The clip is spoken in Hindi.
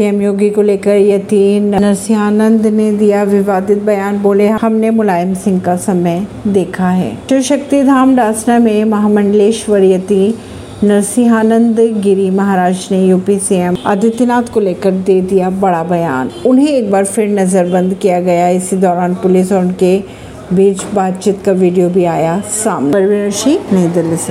पीएम योगी को लेकर यतीन नरसिंहानंद ने दिया विवादित बयान, बोले, हमने मुलायम सिंह का समय देखा है। शिव शक्ति धाम डासना में महामंडलेश्वर यती नरसिंहानंद गिरी महाराज ने यूपी सीएम आदित्यनाथ को लेकर दे दिया बड़ा बयान। उन्हें एक बार फिर नजरबंद किया गया। इसी दौरान पुलिस और उनके बीच बातचीत का वीडियो भी आया सामने। नई दिल्ली से।